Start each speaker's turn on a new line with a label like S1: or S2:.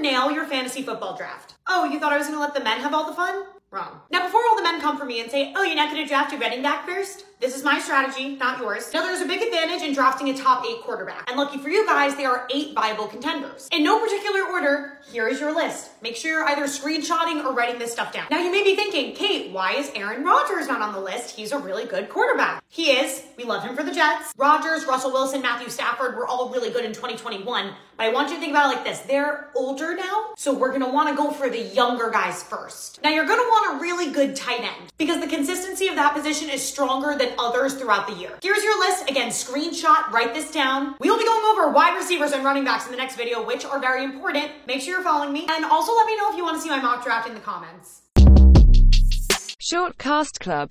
S1: nail your fantasy football draft. Oh, you thought I was gonna let the men have all the fun? Wrong. Now, before all the men come for me and say, oh, you're not gonna draft your running back first? This is my strategy, not yours. Now, there's a big advantage in drafting a top eight quarterback. And lucky for you guys, there are eight viable contenders. In no particular order, here is your list. Make sure you're either screenshotting or writing this stuff down. Now, you may be thinking, Kate, why is Aaron Rodgers not on the list? He's a really good quarterback. He is. We love him for the Jets. Rodgers, Russell Wilson, Matthew Stafford were all really good in 2021. But I want you to think about it like this. They're older now, so we're gonna wanna go for the younger guys first. Now, you're gonna want a really good tight end because the consistency of that position is stronger than others throughout the year. Here's your list. Again, screenshot, write this down. We will be going over wide receivers and running backs in the next video, which are very important. Make sure you're following me. And also let me know if you want to see my mock draft in the comments.
S2: Short Cast Club